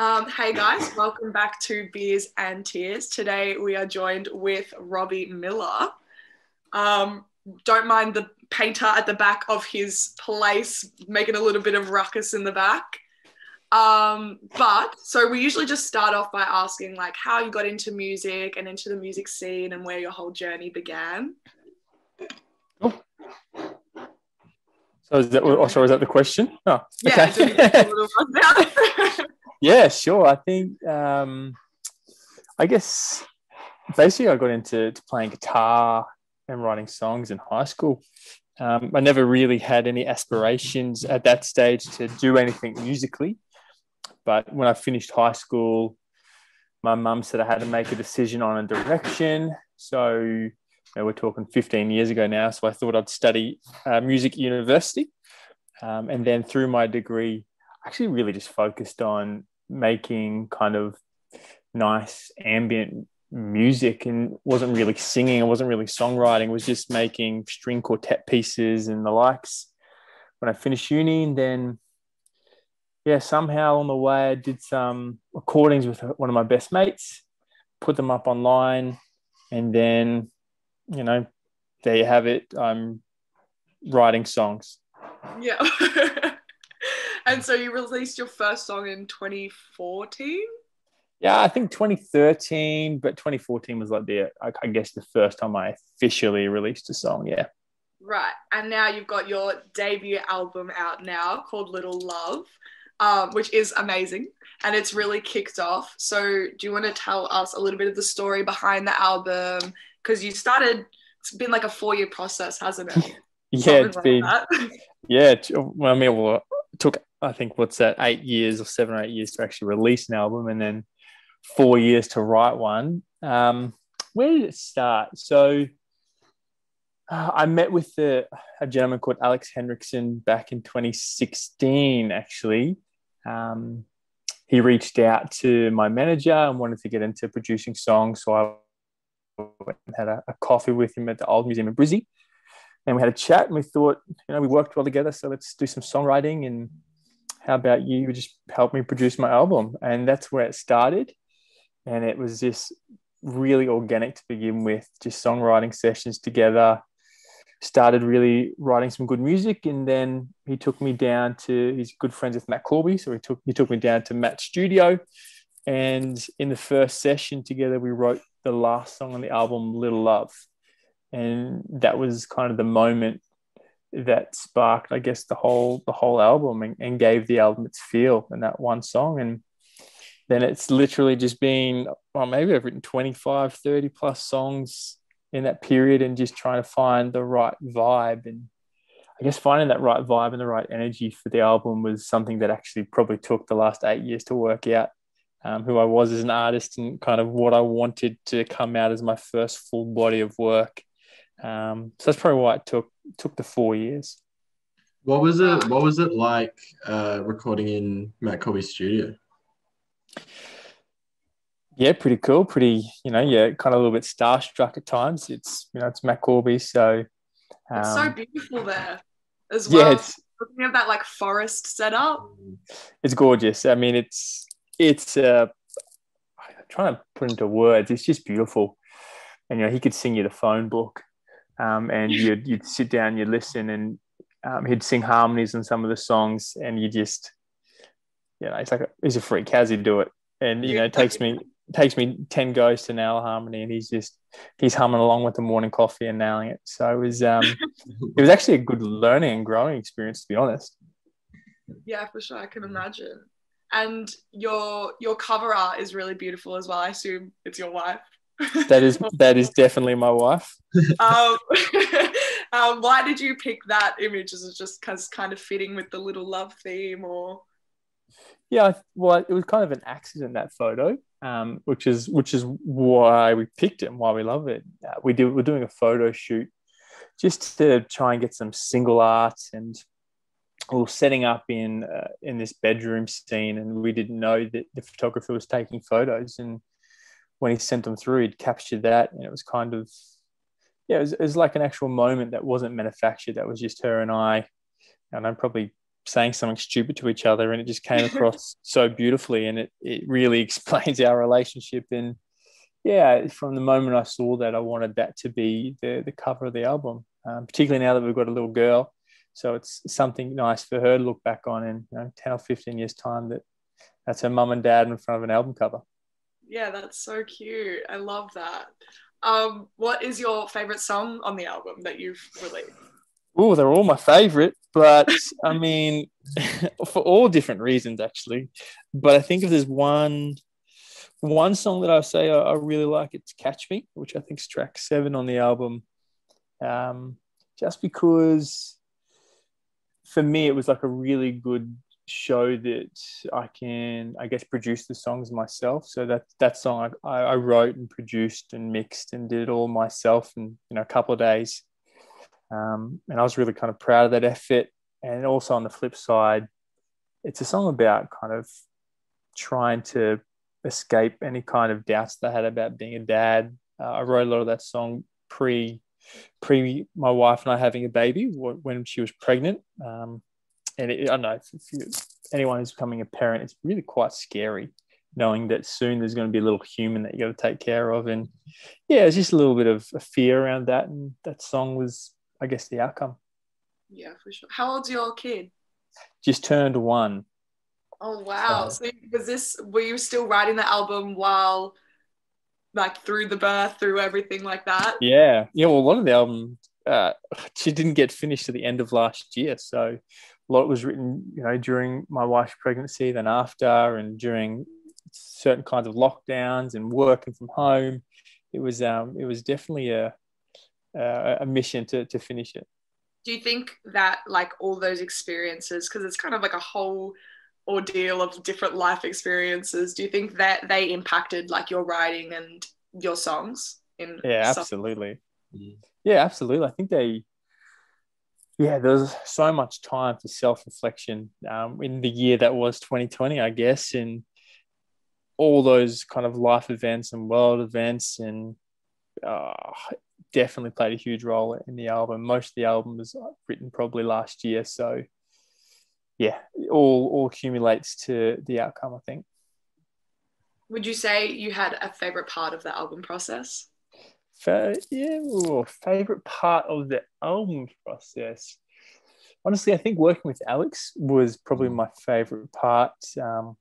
Um, hey guys, welcome back to Beers and Tears. Today we are joined with Robbie Miller. Um, don't mind the painter at the back of his place making a little bit of ruckus in the back. Um, but so we usually just start off by asking like how you got into music and into the music scene and where your whole journey began. Oh. So is that oh, sorry, is that the question? Oh, Yeah, okay. yeah, sure. I think um, I guess basically I got into to playing guitar and writing songs in high school. Um, I never really had any aspirations at that stage to do anything musically. But when I finished high school, my mum said I had to make a decision on a direction. So you know, we're talking 15 years ago now. So I thought I'd study uh, music university. Um, and then through my degree, I actually really just focused on making kind of nice ambient music and wasn't really singing. I wasn't really songwriting. Was just making string quartet pieces and the likes. When I finished uni, and then yeah, somehow on the way I did some recordings with one of my best mates, put them up online, and then you know, there you have it. I'm writing songs. yeah. and so you released your first song in 2014. Yeah, I think 2013, but 2014 was like the, I guess, the first time I officially released a song. Yeah. Right. And now you've got your debut album out now called Little Love, um, which is amazing. And it's really kicked off. So, do you want to tell us a little bit of the story behind the album? Because you started, it's been like a four year process, hasn't it? Yeah, Something it's like been, that. yeah. Well, I mean, well, it took, I think, what's that, eight years or seven or eight years to actually release an album and then four years to write one. Um, where did it start? So, uh, I met with a gentleman called Alex Henriksson back in 2016, actually. Um, he reached out to my manager and wanted to get into producing songs. So I went and had a, a coffee with him at the Old Museum in Brizzy. And we had a chat and we thought, you know, we worked well together. So let's do some songwriting. And how about you just help me produce my album? And that's where it started. And it was just really organic to begin with, just songwriting sessions together. Started really writing some good music, and then he took me down to. He's good friends with Matt Corby, so he took he took me down to Matt's studio, and in the first session together, we wrote the last song on the album, "Little Love," and that was kind of the moment that sparked, I guess, the whole the whole album and, and gave the album its feel. And that one song, and then it's literally just been, well, maybe I've written 25, 30 plus songs in that period and just trying to find the right vibe. And I guess finding that right vibe and the right energy for the album was something that actually probably took the last eight years to work out um, who I was as an artist and kind of what I wanted to come out as my first full body of work. Um, so that's probably why it took took the four years. What was it? What was it like uh, recording in Matt Corby's studio? Yeah, pretty cool. Pretty, you know, yeah, kind of a little bit starstruck at times. It's you know, it's Matt Corby, so It's so um, beautiful there as yeah, well. it's Looking at that like forest setup. it's gorgeous. I mean, it's it's uh, I'm trying to put into words. It's just beautiful, and you know, he could sing you the phone book, um, and you'd you'd sit down, you'd listen, and um, he'd sing harmonies on some of the songs, and you just, you know, it's like a, he's a freak. How's he do it? And you know, it takes me takes me ten goes to nail a harmony, and he's just he's humming along with the morning coffee and nailing it. So it was um, it was actually a good learning and growing experience, to be honest. Yeah, for sure. I can imagine. And your your cover art is really beautiful as well. I assume it's your wife. That is that is definitely my wife. um, um, why did you pick that image? Is it just because kind of fitting with the little love theme, or Yeah, well, it was kind of an accident that photo, um, which is which is why we picked it and why we love it. Uh, we do we're doing a photo shoot just to try and get some single art, and we were setting up in uh, in this bedroom scene, and we didn't know that the photographer was taking photos, and when he sent them through, he'd captured that, and it was kind of yeah, it was, it was like an actual moment that wasn't manufactured. That was just her and I, and I'm probably saying something stupid to each other, and it just came across so beautifully, and it it really explains our relationship. And yeah, from the moment I saw that, I wanted that to be the the cover of the album, um, particularly now that we've got a little girl. So it's something nice for her to look back on in you know, 10 or 15 years' time that that's her mum and dad in front of an album cover. Yeah, that's so cute. I love that. Um, what is your favorite song on the album that you've released? Oh, they're all my favorite, but I mean, for all different reasons, actually. But I think if there's one one song that I say I, I really like, it's "Catch Me," which I think is track seven on the album. Um, just because for me, it was like a really good show that I can, I guess, produce the songs myself. So that that song I, I wrote and produced and mixed and did it all myself in you know a couple of days. Um, and I was really kind of proud of that effort. And also on the flip side, it's a song about kind of trying to escape any kind of doubts that I had about being a dad. Uh, I wrote a lot of that song pre pre my wife and I having a baby when she was pregnant. Um, and it, I don't know if, anyone who's becoming a parent, it's really quite scary knowing that soon there's going to be a little human that you got to take care of. And yeah, it's just a little bit of a fear around that. And that song was, I guess, the outcome. Yeah, for sure. How old's your kid? Just turned one. Oh wow! So, so was this? Were you still writing the album while, like, through the birth, through everything like that? Yeah, yeah. Well, a lot of the album, uh, she didn't get finished to the end of last year, so a lot was written, you know, during my wife's pregnancy, then after, and during certain kinds of lockdowns and working from home. It was um, it was definitely a a mission to to finish it. Do you think that like all those experiences, because it's kind of like a whole ordeal of different life experiences, do you think that they impacted like your writing and your songs? In yeah, absolutely. Yeah, absolutely. I think they yeah, there's so much time for self reflection um, in the year that was 2020, I guess, and all those kind of life events and world events, and uh, definitely played a huge role in the album. Most of the album was written probably last year, so yeah, all all accumulates to the outcome, I think. Would you say you had a favorite part of the album process? Yeah, favorite part of the album process. Honestly, I think working with Alex was probably mm. my favorite part. Um,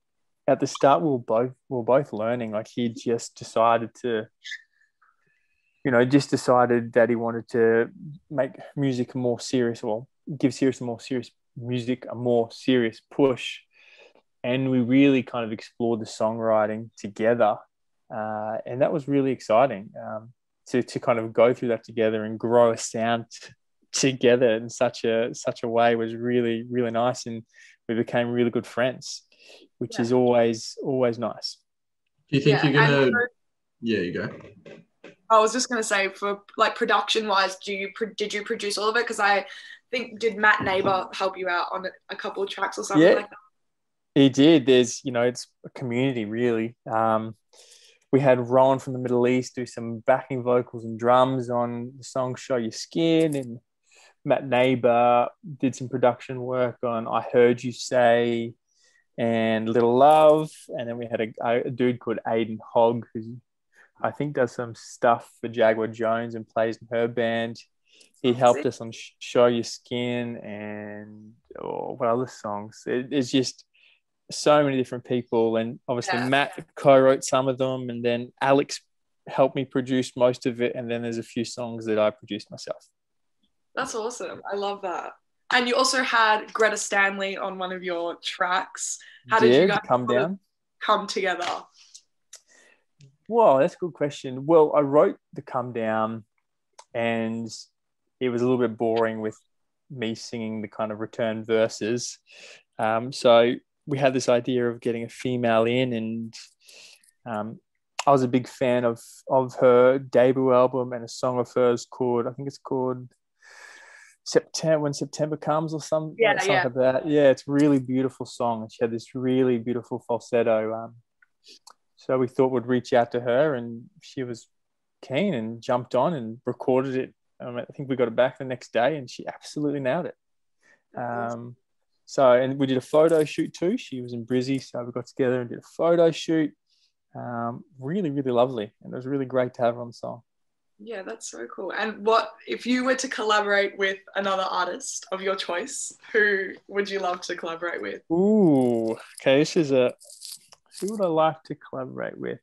at the start, we were both we were both learning. Like he just decided to, you know, just decided that he wanted to make music more serious, or give serious more serious music a more serious push. And we really kind of explored the songwriting together, uh, and that was really exciting. Um, to to kind of go through that together and grow a sound t- together in such a such a way was really really nice. And we became really good friends which yeah. is always always nice. Do you think yeah, you're gonna for, yeah you go. I was just gonna say for like production wise do you did you produce all of it? Because i think did matt neighbor help you out on a couple of tracks or something yeah, like that? He did. There's you know it's a community really. Um we had Ron from the Middle East do some backing vocals and drums on the song Show Your Skin. And Matt Neighbor did some production work on I Heard You Say and Little Love. And then we had a, a dude called Aiden Hogg, who I think does some stuff for Jaguar Jonze and plays in her band. He helped us on Show Your Skin and oh, what other songs? It, it's just so many different people, and obviously yeah. Matt co-wrote some of them, and then Alex helped me produce most of it, and then there's a few songs that I produced myself. That's awesome. I love that. And you also had Greta Stanley on one of your tracks. How did, did you guys come down? Come together. Well, that's a good question. Well, I wrote the come down, and it was a little bit boring with me singing the kind of return verses. Um, so we had this idea of getting a female in, and um, I was a big fan of of her debut album and a song of hers called I think it's called September when September comes or some yeah, something yeah. like that. Yeah, it's a really beautiful song. And she had this really beautiful falsetto. Um, so we thought we'd reach out to her, and she was keen and jumped on and recorded it. Um, I think we got it back the next day, and she absolutely nailed it. Um, so and we did a photo shoot too. She was in Brizzy, so we got together and did a photo shoot. Um, really, really lovely, and it was really great to have her on the song. Yeah, that's so cool. And what if you were to collaborate with another artist of your choice? Who would you love to collaborate with? Ooh, okay. This is a who would I like to collaborate with?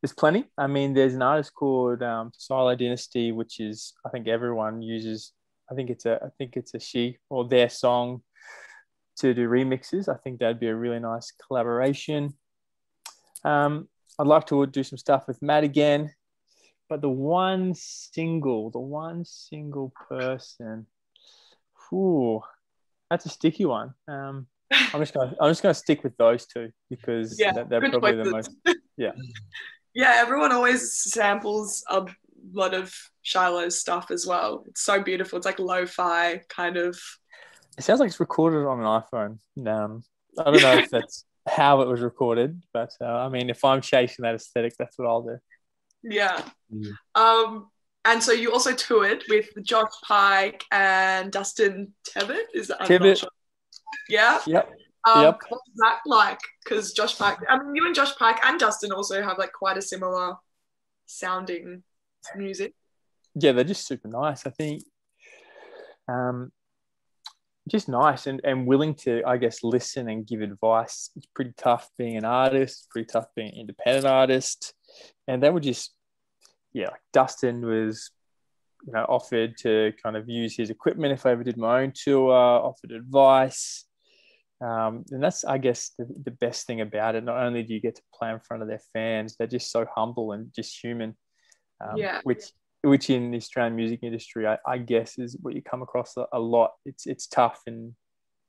There's plenty. I mean, there's an artist called um, Shiloh Dynasty, which is I think everyone uses. I think it's a I think it's a she or their song to do remixes. I think that'd be a really nice collaboration. Um, I'd like to do some stuff with Matt again, but the one single, the one single person, whew, that's a sticky one. Um, I'm just gonna I'm just gonna stick with those two because Yeah, they're, they're probably the most yeah. Yeah, everyone always samples a lot of Shiloh's stuff as well. It's so beautiful. It's like lo-fi kind of. It sounds like it's recorded on an iPhone. Um, I don't know if that's how it was recorded, but uh, I mean, if I'm chasing that aesthetic, that's what I'll do. Yeah. Mm. Um, and so you also toured with Josh Pike and Dustin Tebbutt. Is that not sure. Yeah. Yep. Um, Yep. What's that like? Because Josh Pike, I mean, you and Josh Pike and Dustin also have like quite a similar sounding music. yeah, they're just super nice. I think, um, just nice and, and willing to, I guess, listen and give advice. It's pretty tough being an artist, pretty tough being an independent artist. And they were just, yeah, like Dustin was, you know, offered to kind of use his equipment if I ever did my own tour, offered advice. Um, and that's, I guess, the, the best thing about it. Not only do you get to play in front of their fans, they're just so humble and just human. Um, Yeah. Which which in the Australian music industry, I, I guess, is what you come across a, a lot. It's it's tough, and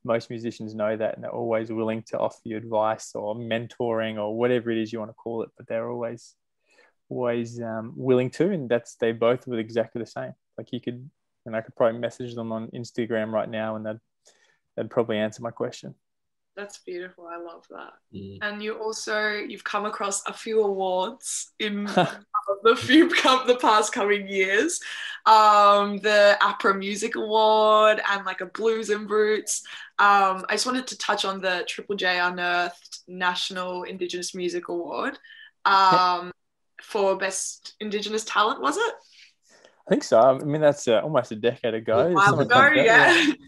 most musicians know that, and they're always willing to offer you advice or mentoring or whatever it is you want to call it. But they're always always um, willing to, and that's they both were exactly the same. Like you could, and I could probably message them on Instagram right now, and they'd they'd probably answer my question. That's beautiful. I love that. Mm. And you also you've come across a few awards in the few come the past coming years. Um, the APRA Music Award and like a Blues and Roots. Um, I just wanted to touch on the Triple J Unearthed National Indigenous Music Award um, for Best Indigenous Talent, was it? I think so. I mean, that's uh, almost a decade ago. A while ago, like that, yeah.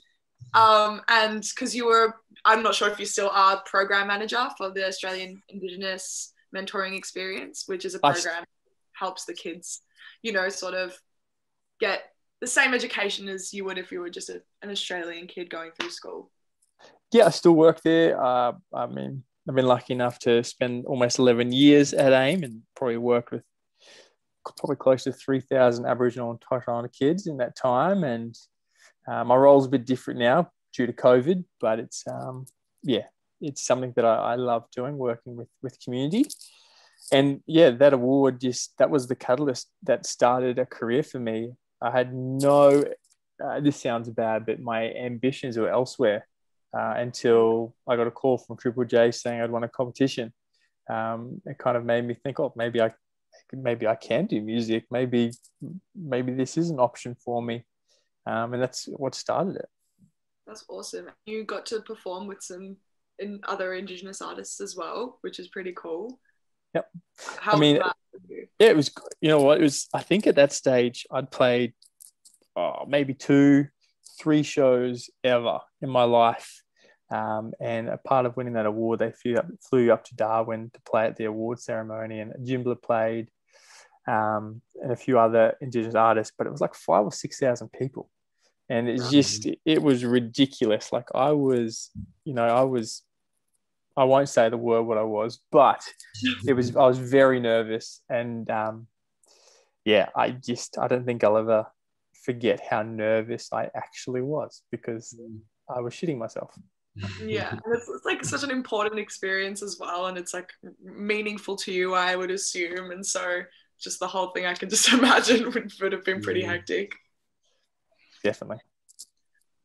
Um, and because you were, I'm not sure if you still are program manager for the Australian Indigenous Mentoring Experience, which is a program that helps the kids, you know, sort of get the same education as you would if you were just a, an Australian kid going through school. yeah, I still work there. Uh, I mean, I've been lucky enough to spend almost 11 years at AIM and probably worked with probably close to 3,000 Aboriginal and Torres Islander kids in that time. And uh, my role's a bit different now due to COVID, but it's, um, yeah, it's something that I, I love doing, working with, with community. And yeah, that award just, that was the catalyst that started a career for me. I had no, uh, this sounds bad, but my ambitions were elsewhere uh, until I got a call from Triple J saying I'd won a competition. Um, it kind of made me think, oh, maybe I, maybe I can do music. Maybe, maybe this is an option for me, um, and that's what started it. That's awesome. You got to perform with some in other Indigenous artists as well, which is pretty cool. Yep. How I mean, was that for you? Yeah, it was. You know what? It was. I think at that stage I'd played, oh, maybe two, three shows ever in my life. Um, and a part of winning that award, they flew up, flew up to Darwin to play at the award ceremony, and Jimblah played, um, and a few other Indigenous artists. But it was like five or six thousand people, and it's just it was ridiculous. Like I was, you know, I was. I won't say the word what I was, but it was I was very nervous, and um, yeah, I just I don't think I'll ever forget how nervous I actually was because I was shitting myself. yeah and it's, it's like such an important experience as well and it's like meaningful to you i would assume and so just the whole thing i can just imagine would, would have been pretty Yeah. hectic Definitely.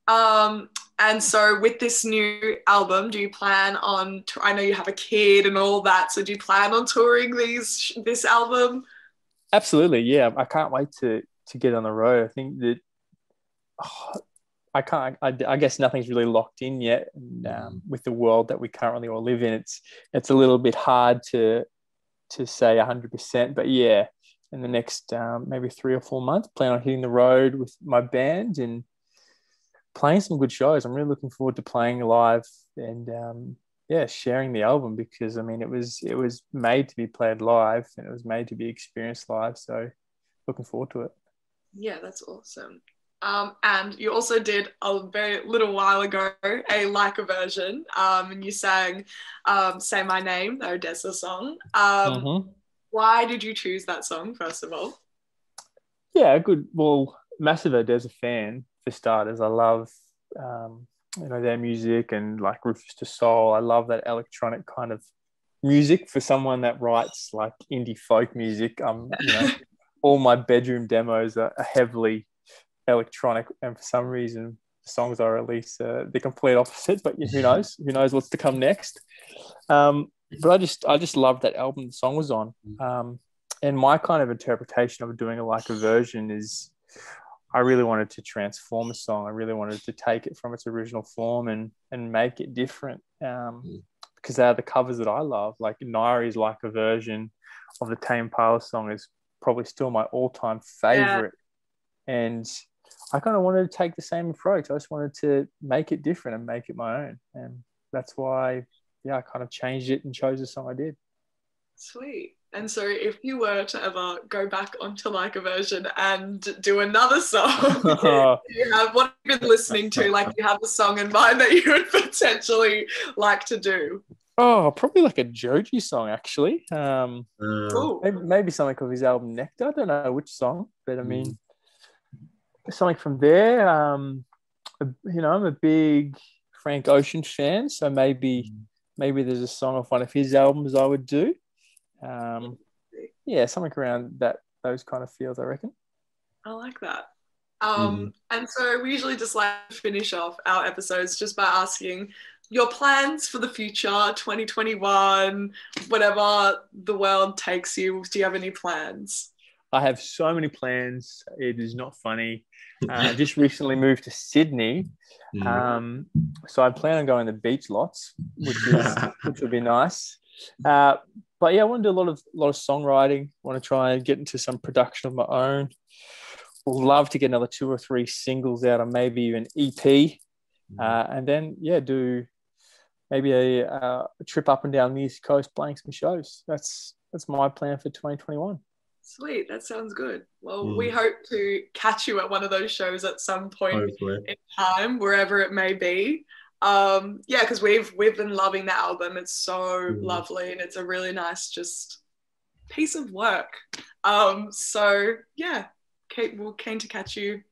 um and so with this new album do you plan on t- i know you have a kid and all that so do you plan on touring these this album Absolutely, yeah. I can't wait to to get on the road. I think that oh, I can't. I, I, guess nothing's really locked in yet. And, um, with the world that we currently all live in, it's it's a little bit hard to to say hundred percent. But yeah, in the next um, maybe three or four months, plan on hitting the road with my band and playing some good shows. I'm really looking forward to playing live and um, yeah, sharing the album because I mean it was it was made to be played live and it was made to be experienced live. So looking forward to it. Yeah, that's awesome. Um, and you also did a very little while ago a like a version, um, and you sang um, "Say My Name," the ODESZA song. Um, mm-hmm. Why did you choose that song, first of all? Yeah, good. Well, massive ODESZA fan for starters. I love um, you know their music and like Rüfüs Du Sol. I love that electronic kind of music for someone that writes like indie folk music. Um, you know, all my bedroom demos are heavily electronic, and for some reason, the songs I release uh, the complete opposite. But who knows? Who knows what's to come next? Um, but I just I just love that album the song was on. Um, and my kind of interpretation of doing a like a version is I really wanted to transform a song. I really wanted to take it from its original form and and make it different. Um, mm. because they are the covers that I love. Like Nairi's like a version of the Tame Impala song is probably still my all-time favorite. Yeah. And I kind of wanted to take the same approach. I just wanted to make it different and make it my own. And that's why, yeah, I kind of changed it and chose the song I did. Sweet. And so, if you were to ever go back onto like a version and do another song, you have what you've you been listening to? Like, you have a song in mind that you would potentially like to do. Oh, probably like a Joji song, actually. Um, maybe, maybe, something of his album Nectar. I don't know which song, but I mean, mm something from there. Um, you know, I'm a big Frank Ocean fan, so maybe mm. maybe there's a song off one of his albums I would do. Um, yeah, something around that those kind of feels, I reckon. I like that. Um, mm. And so we usually just like to finish off our episodes just by asking your plans for the future, 2021, whatever the world takes you. Do you have any plans? I have so many plans. It is not funny. Uh, I just recently moved to Sydney, mm. um, so I plan on going to beach lots, which is which would be nice. Uh, but yeah, I want to do a lot of lot of songwriting. I want to try and get into some production of my own. Would love to get another two or three singles out, or maybe even EP, mm. uh, and then yeah, do maybe a, uh, a trip up and down the east coast, playing some shows. That's that's my plan for 2021. Sweet, that sounds good. Well, mm. we hope to catch you at one of those shows at some point Hopefully. in time, wherever it may be. Um, yeah, because we've we've been loving the album. It's so mm. lovely, and it's a really nice just piece of work. Um, so yeah, Kate, we're keen to catch you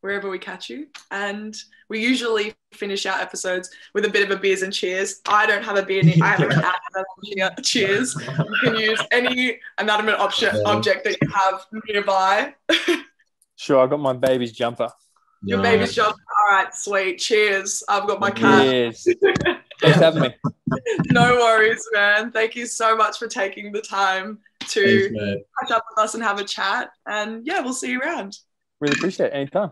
wherever we catch you. And we usually finish our episodes with a bit of a beers and cheers. I don't have a beer. I haven't had a cheers. You can use any inanimate object, object that you have nearby. sure, I got my baby's jumper. Your nice. baby's jumper. All right, sweet. Cheers. I've got my cat. Cheers. Thanks for having me. no worries, man. Thank you so much for taking the time to Thanks, catch up with us and have a chat. And yeah, we'll see you around. Really appreciate it anytime.